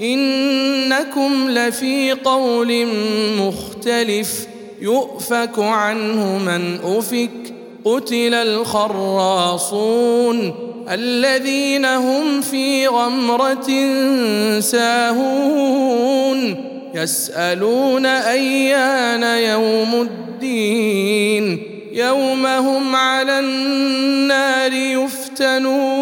إنكم لفي قول مختلف يؤفك عنه من أفك قتل الخراصون الذين هم في غمرة ساهون يسألون أيان يوم الدين يوم هم على النار يفتنون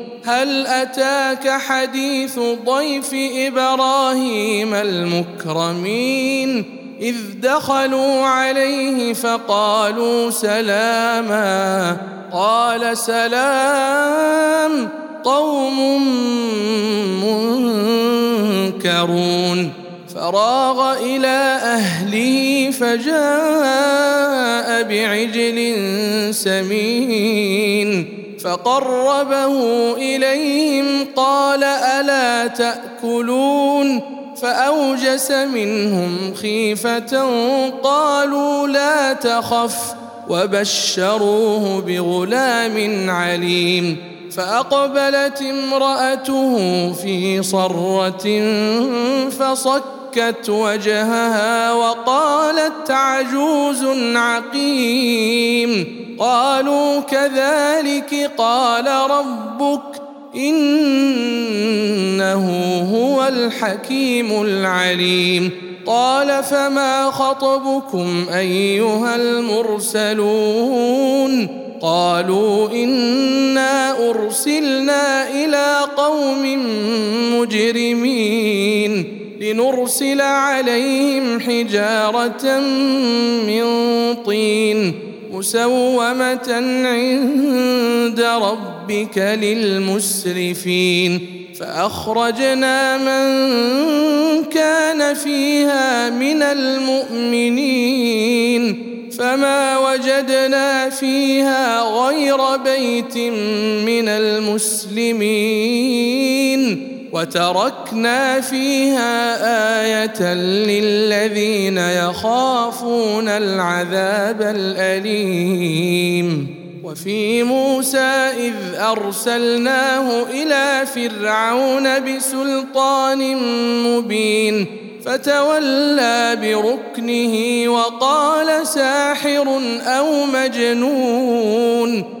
هل أتاك حديث ضيف إبراهيم المكرمين؟ إذ دخلوا عليه فقالوا سلاما. قال سلام قوم منكرون. فراغ إلى أهله فجاء بعجل سمين. فقربه إليهم قال ألا تأكلون؟ فأوجس منهم خيفة قالوا لا تخف وبشروه بغلام عليم. فأقبلت امرأته في صرة فصكت وجهها وقالت عجوز عقيم. قالوا كذلك قال ربك إنه هو الحكيم العليم. قال فما خطبكم أيها المرسلون؟ قالوا إنا أرسلنا إلى قوم مجرمين. لنرسل عليهم حجارة من طين مسومة عند ربك للمسرفين. فأخرجنا من كان فيها من المؤمنين. فما وجدنا فيها غير بيت من المسلمين. وتركنا فيها آية للذين يخافون العذاب الأليم. وفي موسى إذ أرسلناه إلى فرعون بسلطان مبين فتولى بركنه وقال ساحر أو مجنون.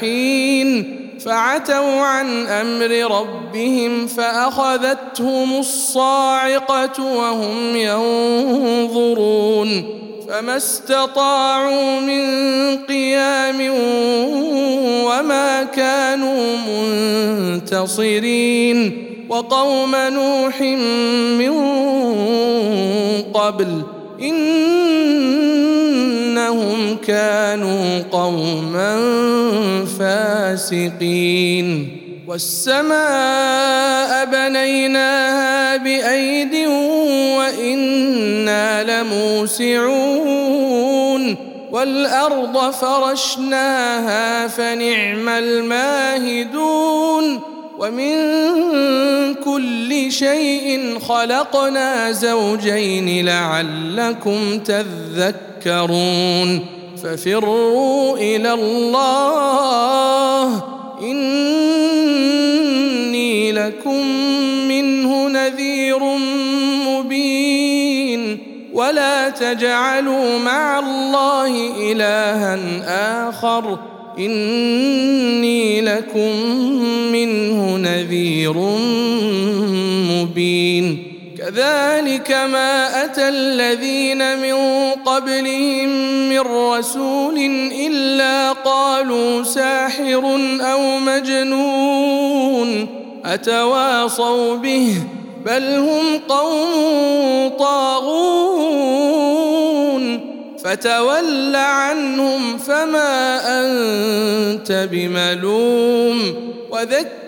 حين فعتوا عن أمر ربهم فأخذتهم الصاعقة وهم ينظرون فما استطاعوا من قيام وما كانوا منتصرين وقوم نوح من قبل إنهم كانوا قوما فاسقين. والسماء بنيناها بأيد وإنا لموسعون. والأرض فرشناها فنعم الماهدون. ومن كل شيء خلقنا زوجين لعلكم تذكرون. ففروا إلى الله إني لكم منه نذير مبين ولا تجعلوا مع الله إلها آخر إني لكم منه نذير مبين كذلك ما أتى الذين من قبلهم من رسول إلا قالوا ساحر أو مجنون أتواصوا به بل هم قوم طاغون فتول عنهم فما أنت بملوم وذكر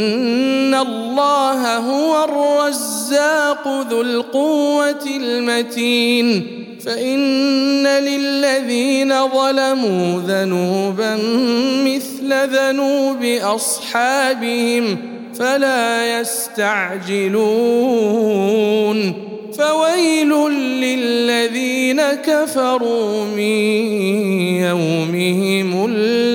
الرزاق ذو القوة المتين فإن للذين ظلموا ذنوبا مثل ذنوب أصحابهم فلا يستعجلون فويل للذين كفروا من يومهم الذي